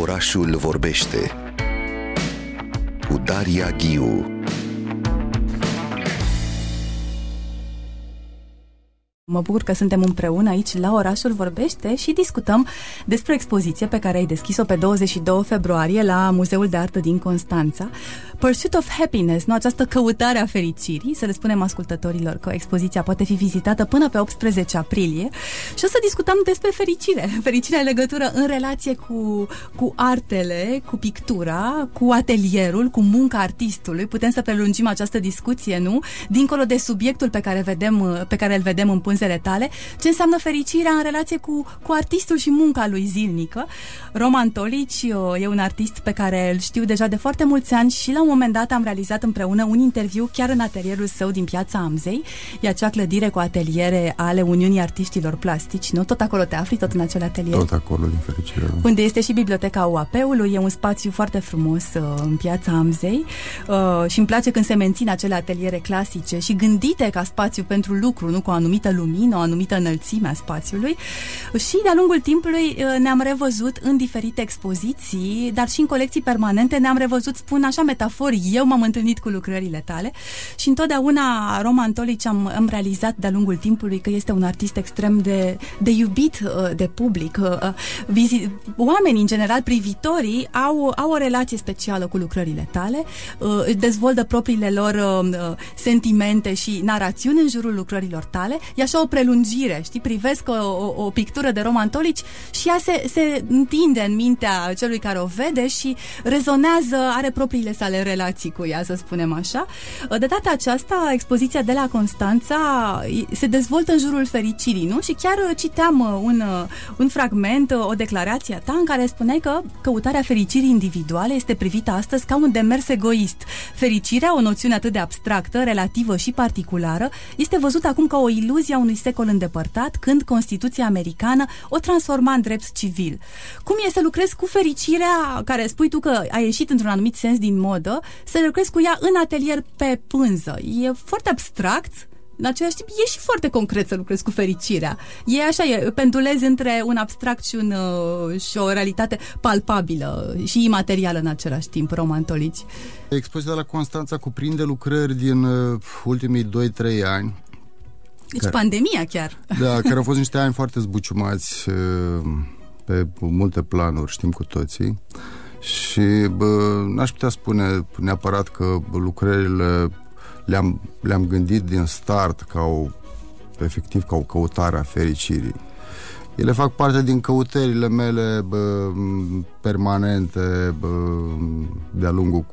Orașul vorbește cu Daria Ghiu Mă bucur că suntem împreună aici la Orașul Vorbește și discutăm despre expoziție pe care ai deschis-o pe 22 februarie la Muzeul de Artă din Constanța. Pursuit of Happiness, nu această căutare a fericirii, să le spunem ascultătorilor că expoziția poate fi vizitată până pe 18 aprilie și o să discutăm despre fericire. Fericirea în legătură în relație cu, cu artele, cu pictura, cu atelierul, cu munca artistului. Putem să prelungim această discuție, nu? Dincolo de subiectul pe care, vedem, pe care îl vedem în pânzele tale, ce înseamnă fericirea în relație cu, cu artistul și munca lui zilnică. Roman Tolici e un artist pe care îl știu deja de foarte mulți ani și la un moment dat am realizat împreună un interviu chiar în atelierul său din piața Amzei. E acea clădire cu ateliere ale Uniunii Artiștilor Plastici, nu? Tot acolo te afli, tot în acel atelier? Tot acolo, din fericire. Da. Unde este și biblioteca UAP-ului, e un spațiu foarte frumos uh, în piața Amzei uh, și îmi place când se mențin acele ateliere clasice și gândite ca spațiu pentru lucru, nu cu o anumită lumină, o anumită înălțime a spațiului. Și de-a lungul timpului uh, ne-am revăzut în diferite expoziții, dar și în colecții permanente ne-am revăzut, spun așa metafor, eu m-am întâlnit cu lucrările tale și întotdeauna Roman Tolici am, am realizat de-a lungul timpului că este un artist extrem de, de iubit uh, de public. Uh, vizi, oamenii, în general, privitorii, au, au o relație specială cu lucrările tale, își dezvoltă propriile lor sentimente și narațiuni în jurul lucrărilor tale, e așa o prelungire, știi, privesc o, o, o pictură de roman tolici și ea se, se întinde în mintea celui care o vede și rezonează, are propriile sale relații cu ea, să spunem așa. De data aceasta, expoziția de la Constanța se dezvoltă în jurul fericirii, nu? Și chiar citeam uh, un, uh, un fragment, uh, o declarație a ta în care spuneai că căutarea fericirii individuale este privită astăzi ca un demers egoist. Fericirea, o noțiune atât de abstractă, relativă și particulară, este văzută acum ca o iluzie a unui secol îndepărtat, când Constituția americană o transforma în drept civil. Cum e să lucrezi cu fericirea, care spui tu că a ieșit într-un anumit sens din modă, să lucrezi cu ea în atelier pe pânză? E foarte abstract, în același timp e și foarte concret să lucrezi cu fericirea. E așa, e, pendulezi între un abstract și, un, uh, și o realitate palpabilă și imaterială în același timp, romantolici. Expoziția de la Constanța cuprinde lucrări din uh, ultimii 2-3 ani deci care, pandemia chiar. Da, care au fost niște ani foarte zbuciumați uh, pe multe planuri, știm cu toții. Și bă, n-aș putea spune neapărat că lucrările le-am, le-am gândit din start ca o, efectiv ca o căutare a fericirii. Ele fac parte din căutările mele bă, permanente bă, de-a lungul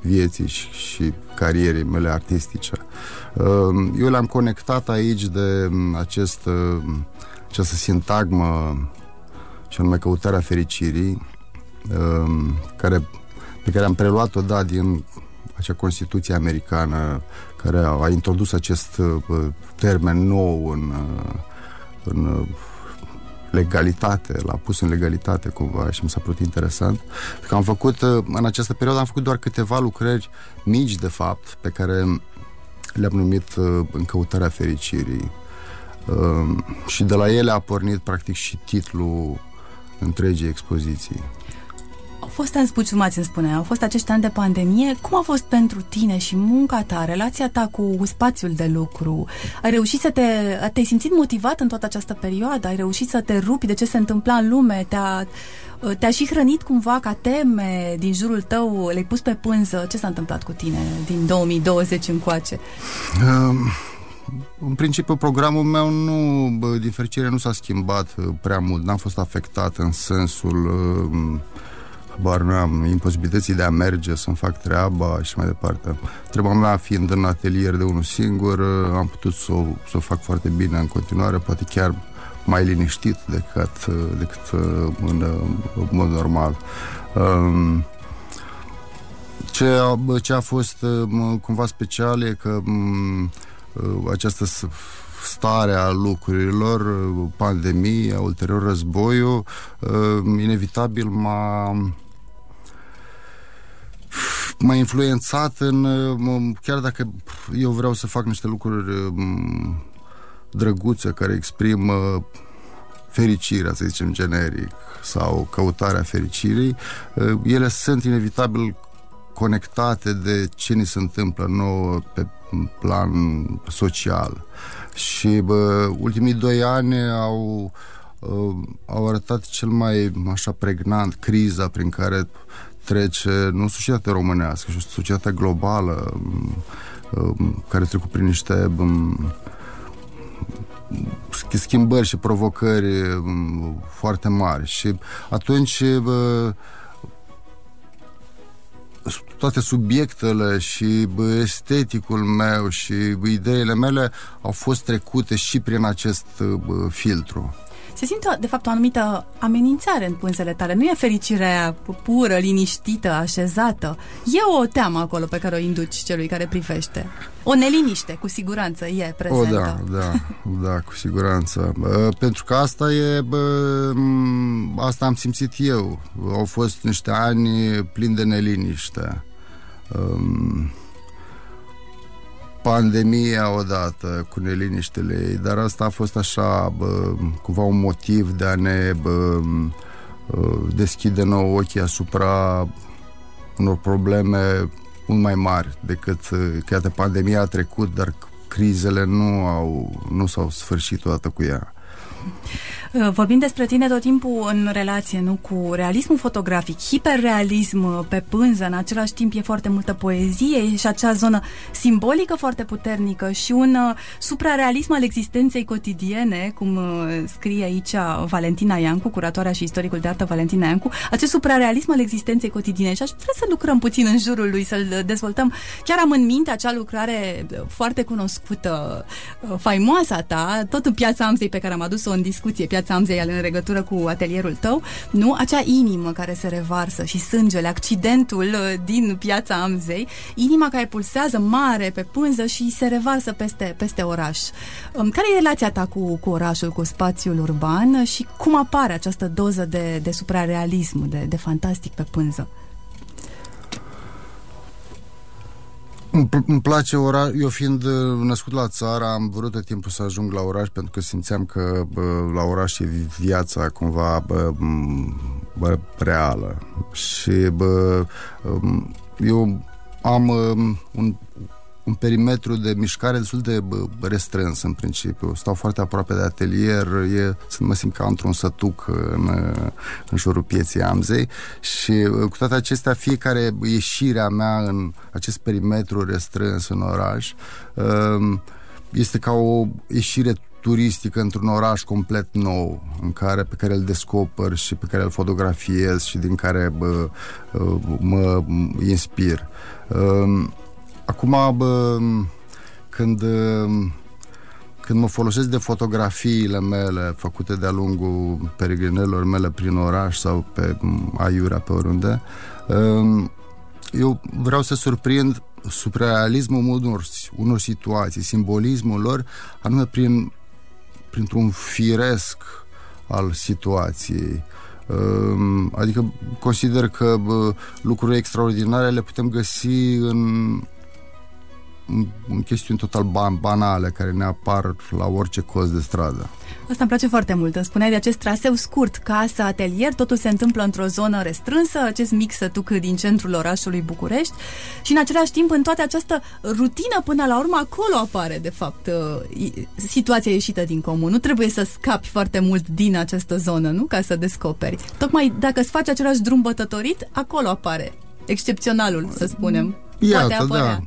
vieții și, și carierei mele artistice. Ehm, eu le-am conectat aici de mm, acest, mm, această sintagmă și anume căutarea fericirii ehm, care, pe care am preluat-o da, din acea Constituție americană care a, a introdus acest termen nou în, în legalitate, l-a pus în legalitate cumva și mi s-a părut interesant. Că am făcut, în această perioadă am făcut doar câteva lucrări mici, de fapt, pe care le-am numit uh, în căutarea fericirii. Uh, și de la ele a pornit practic și titlul întregii expoziții. Au fost ani spuciumați, îmi spunea, au fost acești ani de pandemie. Cum a fost pentru tine și munca ta, relația ta cu spațiul de lucru? Ai reușit să te... Te-ai simțit motivat în toată această perioadă? Ai reușit să te rupi de ce se întâmpla în lume? Te-a, te-a și hrănit cumva ca teme din jurul tău? Le-ai pus pe pânză? Ce s-a întâmplat cu tine din 2020 încoace? Um... În principiu, programul meu nu, din fericire, nu s-a schimbat uh, prea mult. N-am fost afectat în sensul uh, habar nu am imposibilității de a merge să-mi fac treaba și mai departe. Treaba mea fiind în atelier de unul singur, am putut să o, să o fac foarte bine în continuare, poate chiar mai liniștit decât, decât în, în mod normal. Um, ce a, ce a fost cumva special e că această stare a lucrurilor, pandemia, ulterior războiul, inevitabil m-a m-a influențat în, chiar dacă eu vreau să fac niște lucruri drăguțe care exprimă fericirea, să zicem generic, sau căutarea fericirii, uh, ele sunt inevitabil conectate de ce ni se întâmplă nouă pe plan social. Și bă, ultimii doi ani au, uh, au arătat cel mai așa pregnant criza prin care trece nu societatea românească, ci societatea globală uh, care trec prin niște um, schimbări și provocări um, foarte mari. Și atunci toate subiectele și esteticul meu și ideile mele au fost trecute și prin acest filtru se simte, de fapt, o anumită amenințare în pânzele tale. Nu e fericirea pură, liniștită, așezată. E o teamă acolo pe care o induci celui care privește. O neliniște, cu siguranță, e prezentă. O, da, da, da, cu siguranță. Pentru că asta e, bă, asta am simțit eu. Au fost niște ani plini de neliniște. Um, pandemia odată cu neliniștele ei, dar asta a fost așa bă, cumva un motiv de a ne bă, deschide nou ochii asupra unor probleme mult mai mari decât că iată, pandemia a trecut, dar crizele nu, au, nu s-au sfârșit odată cu ea. Uh, vorbim despre tine tot timpul în relație, nu cu realismul fotografic, hiperrealism uh, pe pânză, în același timp e foarte multă poezie și acea zonă simbolică foarte puternică și un uh, suprarealism al existenței cotidiene, cum scrie aici Valentina Iancu, curatoarea și istoricul de artă Valentina Iancu, acest suprarealism al existenței cotidiene și aș vrea să lucrăm puțin în jurul lui, să-l dezvoltăm. Chiar am în minte acea lucrare foarte cunoscută, faimoasa ta, tot în piața Amzei pe care am adus-o în discuție, piața Țamzei în legătură cu atelierul tău, nu? Acea inimă care se revarsă și sângele, accidentul uh, din piața Amzei, inima care pulsează mare pe pânză și se revarsă peste, peste oraș. Um, care e relația ta cu, cu orașul, cu spațiul urban și cum apare această doză de, de suprarealism, de, de fantastic pe pânză? Îmi place oraș. Eu fiind uh, născut la țară, am vrut tot timpul să ajung la oraș pentru că simțeam că bă, la oraș e viața cumva bă, bă, reală. Și bă, um, eu am um, un un perimetru de mișcare destul de restrâns în principiu. Stau foarte aproape de atelier, e, să mă simt ca într-un sătuc în, în jurul pieții Amzei și uh, cu toate acestea, fiecare ieșirea mea în acest perimetru restrâns în oraș um, este ca o ieșire turistică într-un oraș complet nou, în care, pe care îl descoper și pe care îl fotografiez și din care bă, uh, mă inspir. Um, Acum, bă, când, când mă folosesc de fotografiile mele făcute de-a lungul peregrinelor mele prin oraș sau pe aiurea, pe oriunde, eu vreau să surprind suprarealismul unor, unor situații, simbolismul lor, anume prin, printr-un firesc al situației. Adică consider că lucruri extraordinare le putem găsi în în chestiuni total ban- banale care ne apar la orice cost de stradă. Asta îmi place foarte mult. Îmi spuneai de acest traseu scurt, casă, atelier, totul se întâmplă într-o zonă restrânsă, acest mic sătuc din centrul orașului București și în același timp în toată această rutină până la urmă acolo apare de fapt uh, situația ieșită din comun. Nu trebuie să scapi foarte mult din această zonă, nu? Ca să descoperi. Tocmai dacă îți faci același drum bătătorit, acolo apare excepționalul, să spunem. Iată, da,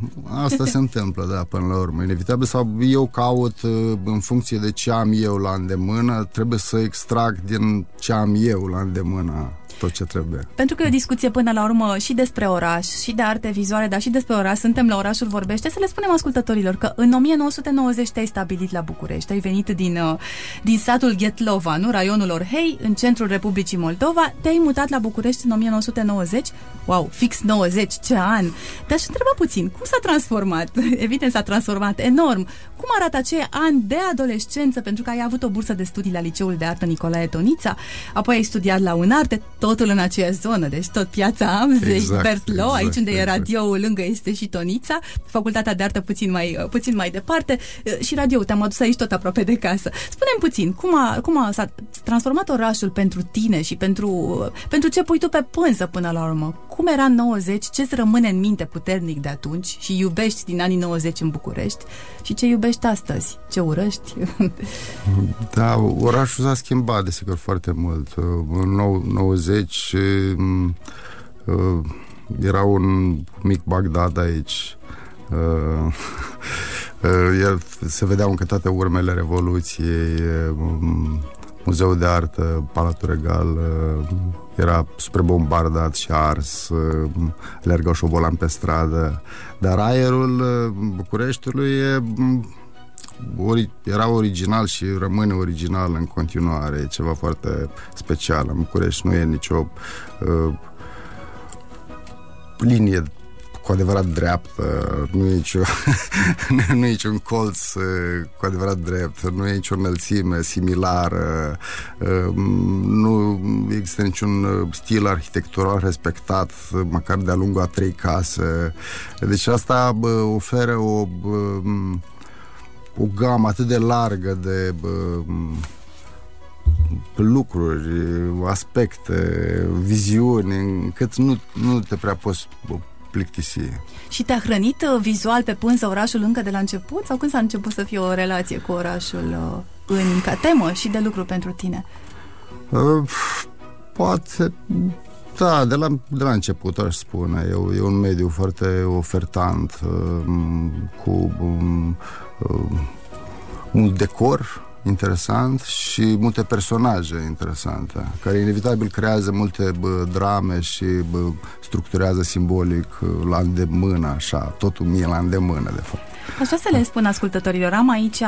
asta se întâmplă, da, până la urmă, inevitabil, sau eu caut uh, în funcție de ce am eu la îndemână, trebuie să extrag din ce am eu la îndemână tot ce trebuie. Pentru că e o discuție până la urmă și despre oraș, și de arte vizuale, dar și despre oraș. Suntem la orașul Vorbește. Să le spunem ascultătorilor că în 1990 te-ai stabilit la București. Ai venit din, uh, din satul Ghetlova, nu? Raionul Orhei, în centrul Republicii Moldova. Te-ai mutat la București în 1990. Wow, fix 90, ce an! Te-aș întreba puțin, cum s-a transformat? Evident s-a transformat enorm. Cum arată acei ani de adolescență? Pentru că ai avut o bursă de studii la Liceul de Artă Nicolae Tonița, apoi ai studiat la UNARTE totul în aceeași zonă, deci tot piața Amzei, Exact, Bertlo, exact, aici unde e exact. radioul, lângă este și Tonița, facultatea de artă puțin mai, uh, puțin mai departe uh, și radio, te-am adus aici tot aproape de casă. Spune-mi puțin, cum a, cum a s-a transformat orașul pentru tine și pentru, uh, pentru ce pui tu pe pânză până la urmă? Cum era în 90? Ce îți rămâne în minte puternic de atunci și iubești din anii 90 în București? Și ce iubești astăzi? Ce urăști? Da, orașul s-a schimbat, desigur, foarte mult. Uh, În nou- 90 um, uh, era un mic Bagdad aici. Uh, uh, El se vedeau încă toate urmele Revoluției, um, Muzeul de Artă, Palatul Regal uh, era spre bombardat și ars, uh, alergau șobolan pe stradă, dar aerul uh, Bucureștiului e um, ori, era original și rămâne original în continuare. E ceva foarte special. În București nu e nicio uh, linie cu adevărat dreaptă, nu e, nicio, nu e niciun colț uh, cu adevărat drept, nu e nicio înălțime similară, uh, nu există niciun uh, stil arhitectural respectat, uh, măcar de-a lungul a trei case. Deci asta bă, oferă o bă, o gamă atât de largă de bă, lucruri, aspecte, viziuni, încât nu, nu te prea poți bă, plictisi. și te-a hrănit uh, vizual pe pânză orașul încă de la început? Sau când s-a început să fie o relație cu orașul uh, în, ca temă și de lucru pentru tine? Uh, Poate, da, de la, de la început aș spune. E, o- e un mediu foarte ofertant, uh, cu um, uh, un decor interesant și multe personaje interesante, care inevitabil creează multe bă, drame și bă, structurează simbolic uh, la îndemână, așa, totul mie la îndemână, de fapt. Aș vrea să le spun ascultătorilor, am aici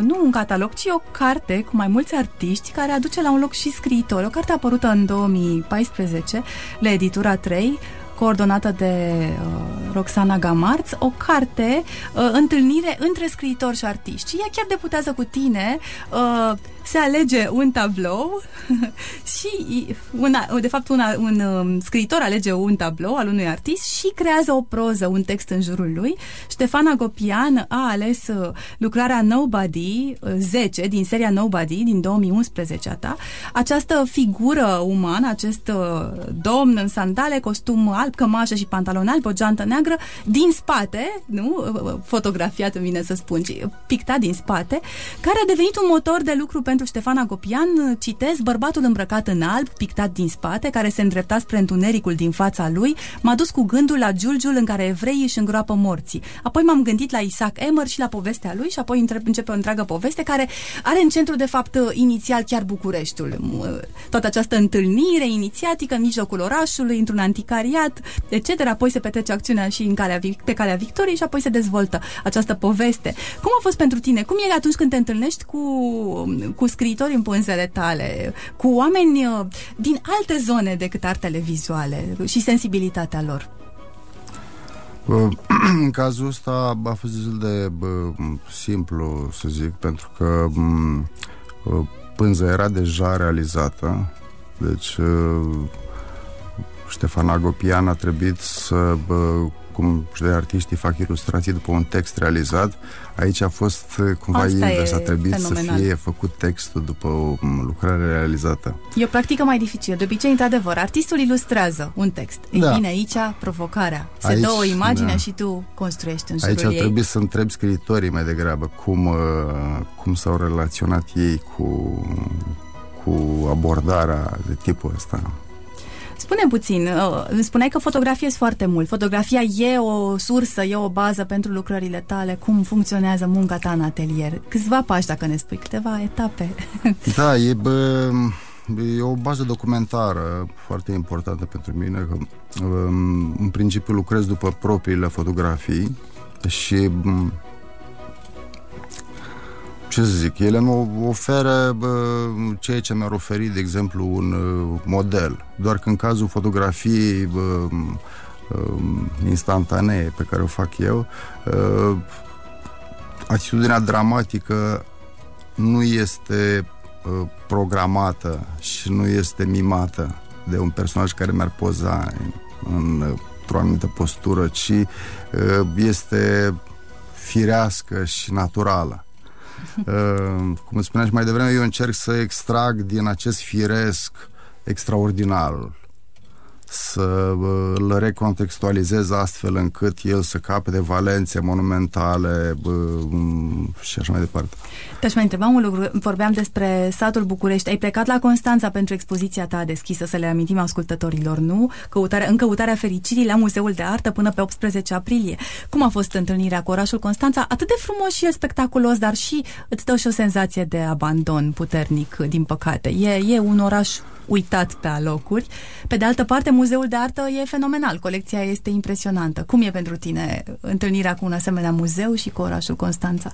nu un catalog, ci o carte cu mai mulți artiști care aduce la un loc și scriitori. O carte apărută în 2014 la Editura 3, coordonată de uh, Roxana Gamarț, o carte, uh, întâlnire între scriitori și artiști. Și ea chiar deputează cu tine, uh, se alege un tablou și, una, de fapt, una, un um, scriitor alege un tablou al unui artist și creează o proză, un text în jurul lui. Ștefana Gopian a ales uh, lucrarea Nobody uh, 10 din seria Nobody din 2011 a ta. Această figură umană, acest uh, domn în sandale, costum alb, cămașă și pantalon alb, o geantă neagră, din spate, nu? Uh, uh, Fotografiat, îmi vine să spun, ci pictat din spate, care a devenit un motor de lucru pentru Ștefana Gopian. Uh, Citez, bărbatul îmbrăcat în alb, pictat din spate, care se îndrepta spre întunericul din fața lui, m-a dus cu gândul la giulgiul în care evreii își îngroapă morții. Apoi m-am gândit la Isaac Emer și la povestea lui și apoi între- începe o întreagă poveste care are în centru, de fapt, uh, inițial chiar Bucureștiul. Uh, Toată această întâlnire inițiatică în mijlocul orașului, într-un anticariat, etc. Apoi se petrece acțiunea și în calea, Vic- pe calea Victoriei și apoi se dezvoltă această poveste. Cum a fost pentru tine? Cum e atunci când te întâlnești cu, cu scriitori în pânzele tale, cu oameni uh, din alte zone decât artele vizuale și sensibilitatea lor? Bă, În cazul ăsta a fost destul de bă, simplu, să zic, pentru că m, bă, pânza era deja realizată, deci uh, Ștefan Agopian a trebuit să, bă, cum și de artiștii fac ilustrații după un text realizat, aici a fost uh, cumva Asta invers, e a trebuit fenomenal. să fie făcut textul după o m, lucrare realizată. E o practică mai dificilă. De obicei, într-adevăr, artistul ilustrează un text. Ei Da. bine, aici provocarea. Se Aici, dă o imagine da. și tu construiești în Aici jurul ar ei. trebui să întreb scriitorii mai degrabă cum, uh, cum s-au relaționat ei cu, cu abordarea de tipul ăsta. Spune puțin, uh, îmi spuneai că fotografiezi foarte mult. Fotografia e o sursă, e o bază pentru lucrările tale. Cum funcționează munca ta în atelier? Câțiva pași, dacă ne spui, câteva etape. Da, e, bă, e o bază documentară foarte importantă pentru mine. Că, um, în principiu lucrez după propriile fotografii și um, ce să zic, ele mă oferă bă, ceea ce mi-ar oferi, de exemplu, un uh, model. Doar că în cazul fotografiei bă, um, instantanee pe care o fac eu, uh, atitudinea dramatică nu este uh, programată și nu este mimată. de un personaj care mi-ar poza în, într-o anumită postură, ci este firească și naturală. Cum spuneam și mai devreme, eu încerc să extrag din acest firesc extraordinarul să îl recontextualizez astfel încât el să capete valențe monumentale și așa mai departe. Te-aș mai întreba un lucru. Vorbeam despre satul București. Ai plecat la Constanța pentru expoziția ta deschisă, să le amintim ascultătorilor, nu? Căutarea, în căutarea fericirii la Muzeul de Artă până pe 18 aprilie. Cum a fost întâlnirea cu orașul Constanța? Atât de frumos și spectaculos, dar și îți dă și o senzație de abandon puternic, din păcate. E, e un oraș uitat pe alocuri. Pe de altă parte, Muzeul de Artă e fenomenal, colecția este impresionantă. Cum e pentru tine întâlnirea cu un asemenea muzeu și cu orașul Constanța?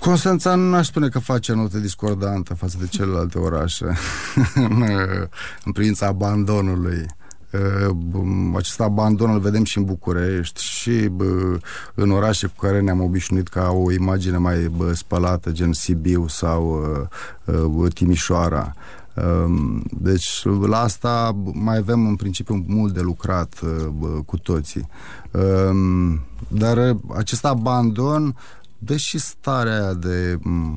Constanța nu aș spune că face notă discordantă față de celelalte orașe în privința abandonului. Acest abandon îl vedem și în București și în orașe cu care ne-am obișnuit ca o imagine mai spălată, gen Sibiu sau Timișoara. Deci la asta mai avem în principiu mult de lucrat cu toții. Dar acest abandon dă și starea de un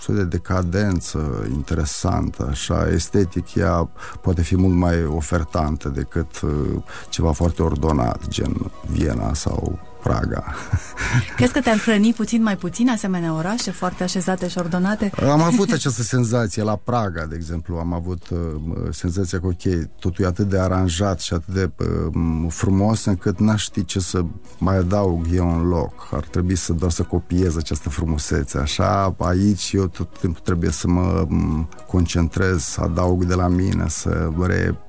soi de decadență interesantă, așa, estetic, ea poate fi mult mai ofertantă decât uh, ceva foarte ordonat, gen Viena sau Praga. Crezi că te-ar hrăni puțin mai puțin asemenea orașe foarte așezate și ordonate? Am avut această senzație la Praga, de exemplu. Am avut uh, senzația că, ok, totul e atât de aranjat și atât de uh, frumos încât n-aș ști ce să mai adaug eu în loc. Ar trebui să doar să copiez această frumusețe. Așa, aici eu tot timpul trebuie să mă um, concentrez, să adaug de la mine, să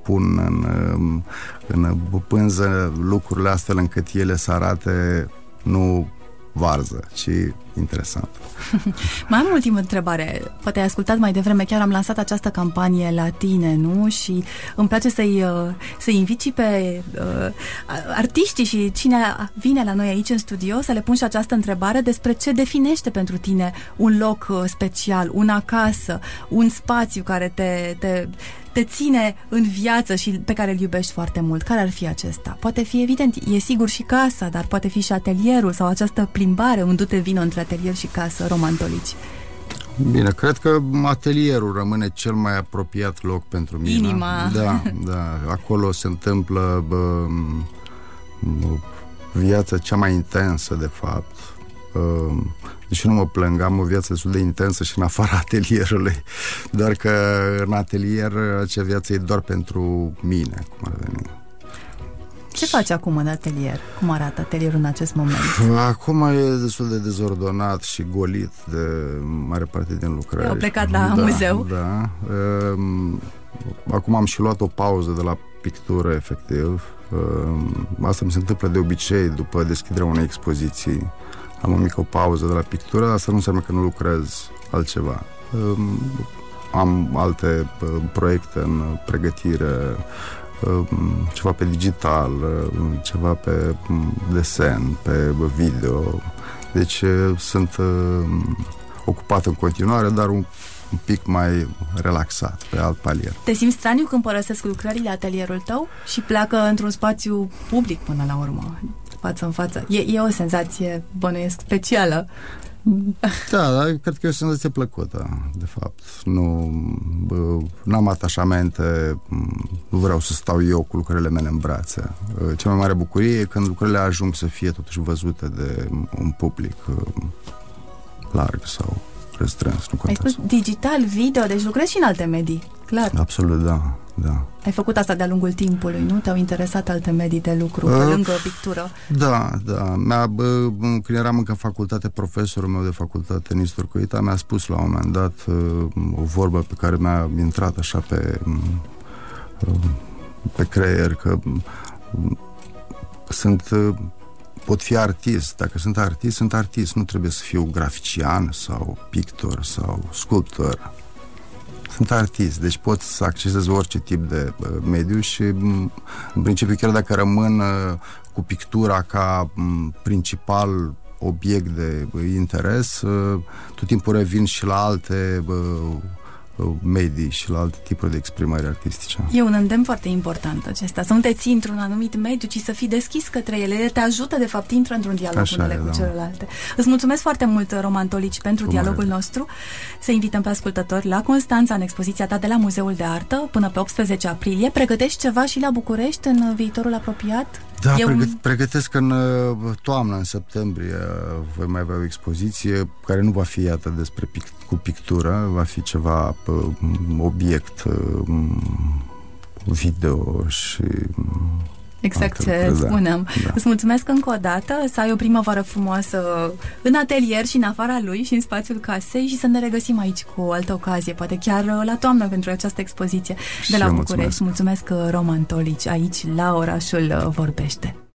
repun în, um, în pânză lucrurile astfel încât ele să arate nu varză, ci interesant. mai am o ultimă întrebare. Poate ai ascultat mai devreme, chiar am lansat această campanie la tine, nu? Și îmi place să-i, uh, să invit și pe uh, artiștii și cine vine la noi aici în studio să le pun și această întrebare despre ce definește pentru tine un loc uh, special, un acasă, un spațiu care te, te, te ține în viață și pe care îl iubești foarte mult. Care ar fi acesta? Poate fi evident, e sigur și casa, dar poate fi și atelierul sau această plimbare, un dute vino între atelier și casă, romantolici. Bine, cred că atelierul rămâne cel mai apropiat loc pentru mine. Inima. Da, da. Acolo se întâmplă bă, viața cea mai intensă, de fapt. Deși nu mă plâng, am o viață destul de intensă și în afara atelierului. Doar că în atelier acea viață e doar pentru mine, cum ar veni. Ce faci acum în atelier? Cum arată atelierul în acest moment? Acum e destul de dezordonat și golit de mare parte din lucrări. Au plecat la da, muzeu? Da. Ehm, acum am și luat o pauză de la pictură, efectiv. Ehm, asta mi se întâmplă de obicei după deschiderea unei expoziții. Am o mică pauză de la pictură, asta nu înseamnă că nu lucrez altceva. Ehm, am alte proiecte în pregătire, ceva pe digital, ceva pe desen, pe video. Deci sunt ocupat în continuare, dar un, un pic mai relaxat, pe alt palier. Te simți straniu când părăsesc lucrările atelierul tău și pleacă într-un spațiu public până la urmă, față în față? E, e o senzație, bănuiesc, specială. Da, da, cred că e o senzație plăcută, de fapt. Nu am atașamente, nu vreau să stau eu cu lucrurile mele în brațe. Cea mai mare bucurie e când lucrurile ajung să fie totuși văzute de un public larg sau restrâns, nu contează. Ai spus digital, video, deci lucrezi și în alte medii, clar. Absolut, da da. Ai făcut asta de-a lungul timpului, nu? Te-au interesat alte medii de lucru, uh, pe lângă pictură? Da, da. Mi-a, bă, când eram încă în facultate, profesorul meu de facultate, Nistor Coita, mi-a spus la un moment dat uh, o vorbă pe care mi-a intrat așa pe, uh, pe creier, că uh, sunt... Uh, pot fi artist. Dacă sunt artist, sunt artist. Nu trebuie să fiu grafician sau pictor sau sculptor sunt artist, deci pot să accesez orice tip de uh, mediu și în principiu chiar dacă rămân uh, cu pictura ca principal obiect de interes, uh, tot timpul revin și la alte medii și la alte tipuri de exprimări artistice. E un îndemn foarte important acesta, să nu te ții într-un anumit mediu, ci să fii deschis către ele. Ele te ajută, de fapt, intră într-un dialog Așa unele e, cu da. celelalte. Îți mulțumesc foarte mult, Roman Tolici, pentru Cum dialogul are. nostru. Să invităm pe ascultători la Constanța, în expoziția ta de la Muzeul de Artă, până pe 18 aprilie. Pregătești ceva și la București în viitorul apropiat? Da, Eu... pregăt, pregătesc în uh, toamnă, în septembrie, voi mai avea o expoziție care nu va fi, iată, despre pic- cu pictură, va fi ceva uh, obiect uh, video și Exact ce spuneam. Da. Îți mulțumesc încă o dată, să ai o primăvară frumoasă în atelier și în afara lui și în spațiul casei și să ne regăsim aici cu o altă ocazie, poate chiar la toamnă pentru această expoziție și de la București. Mulțumesc, mulțumesc Roman Tolici, aici la orașul Vorbește.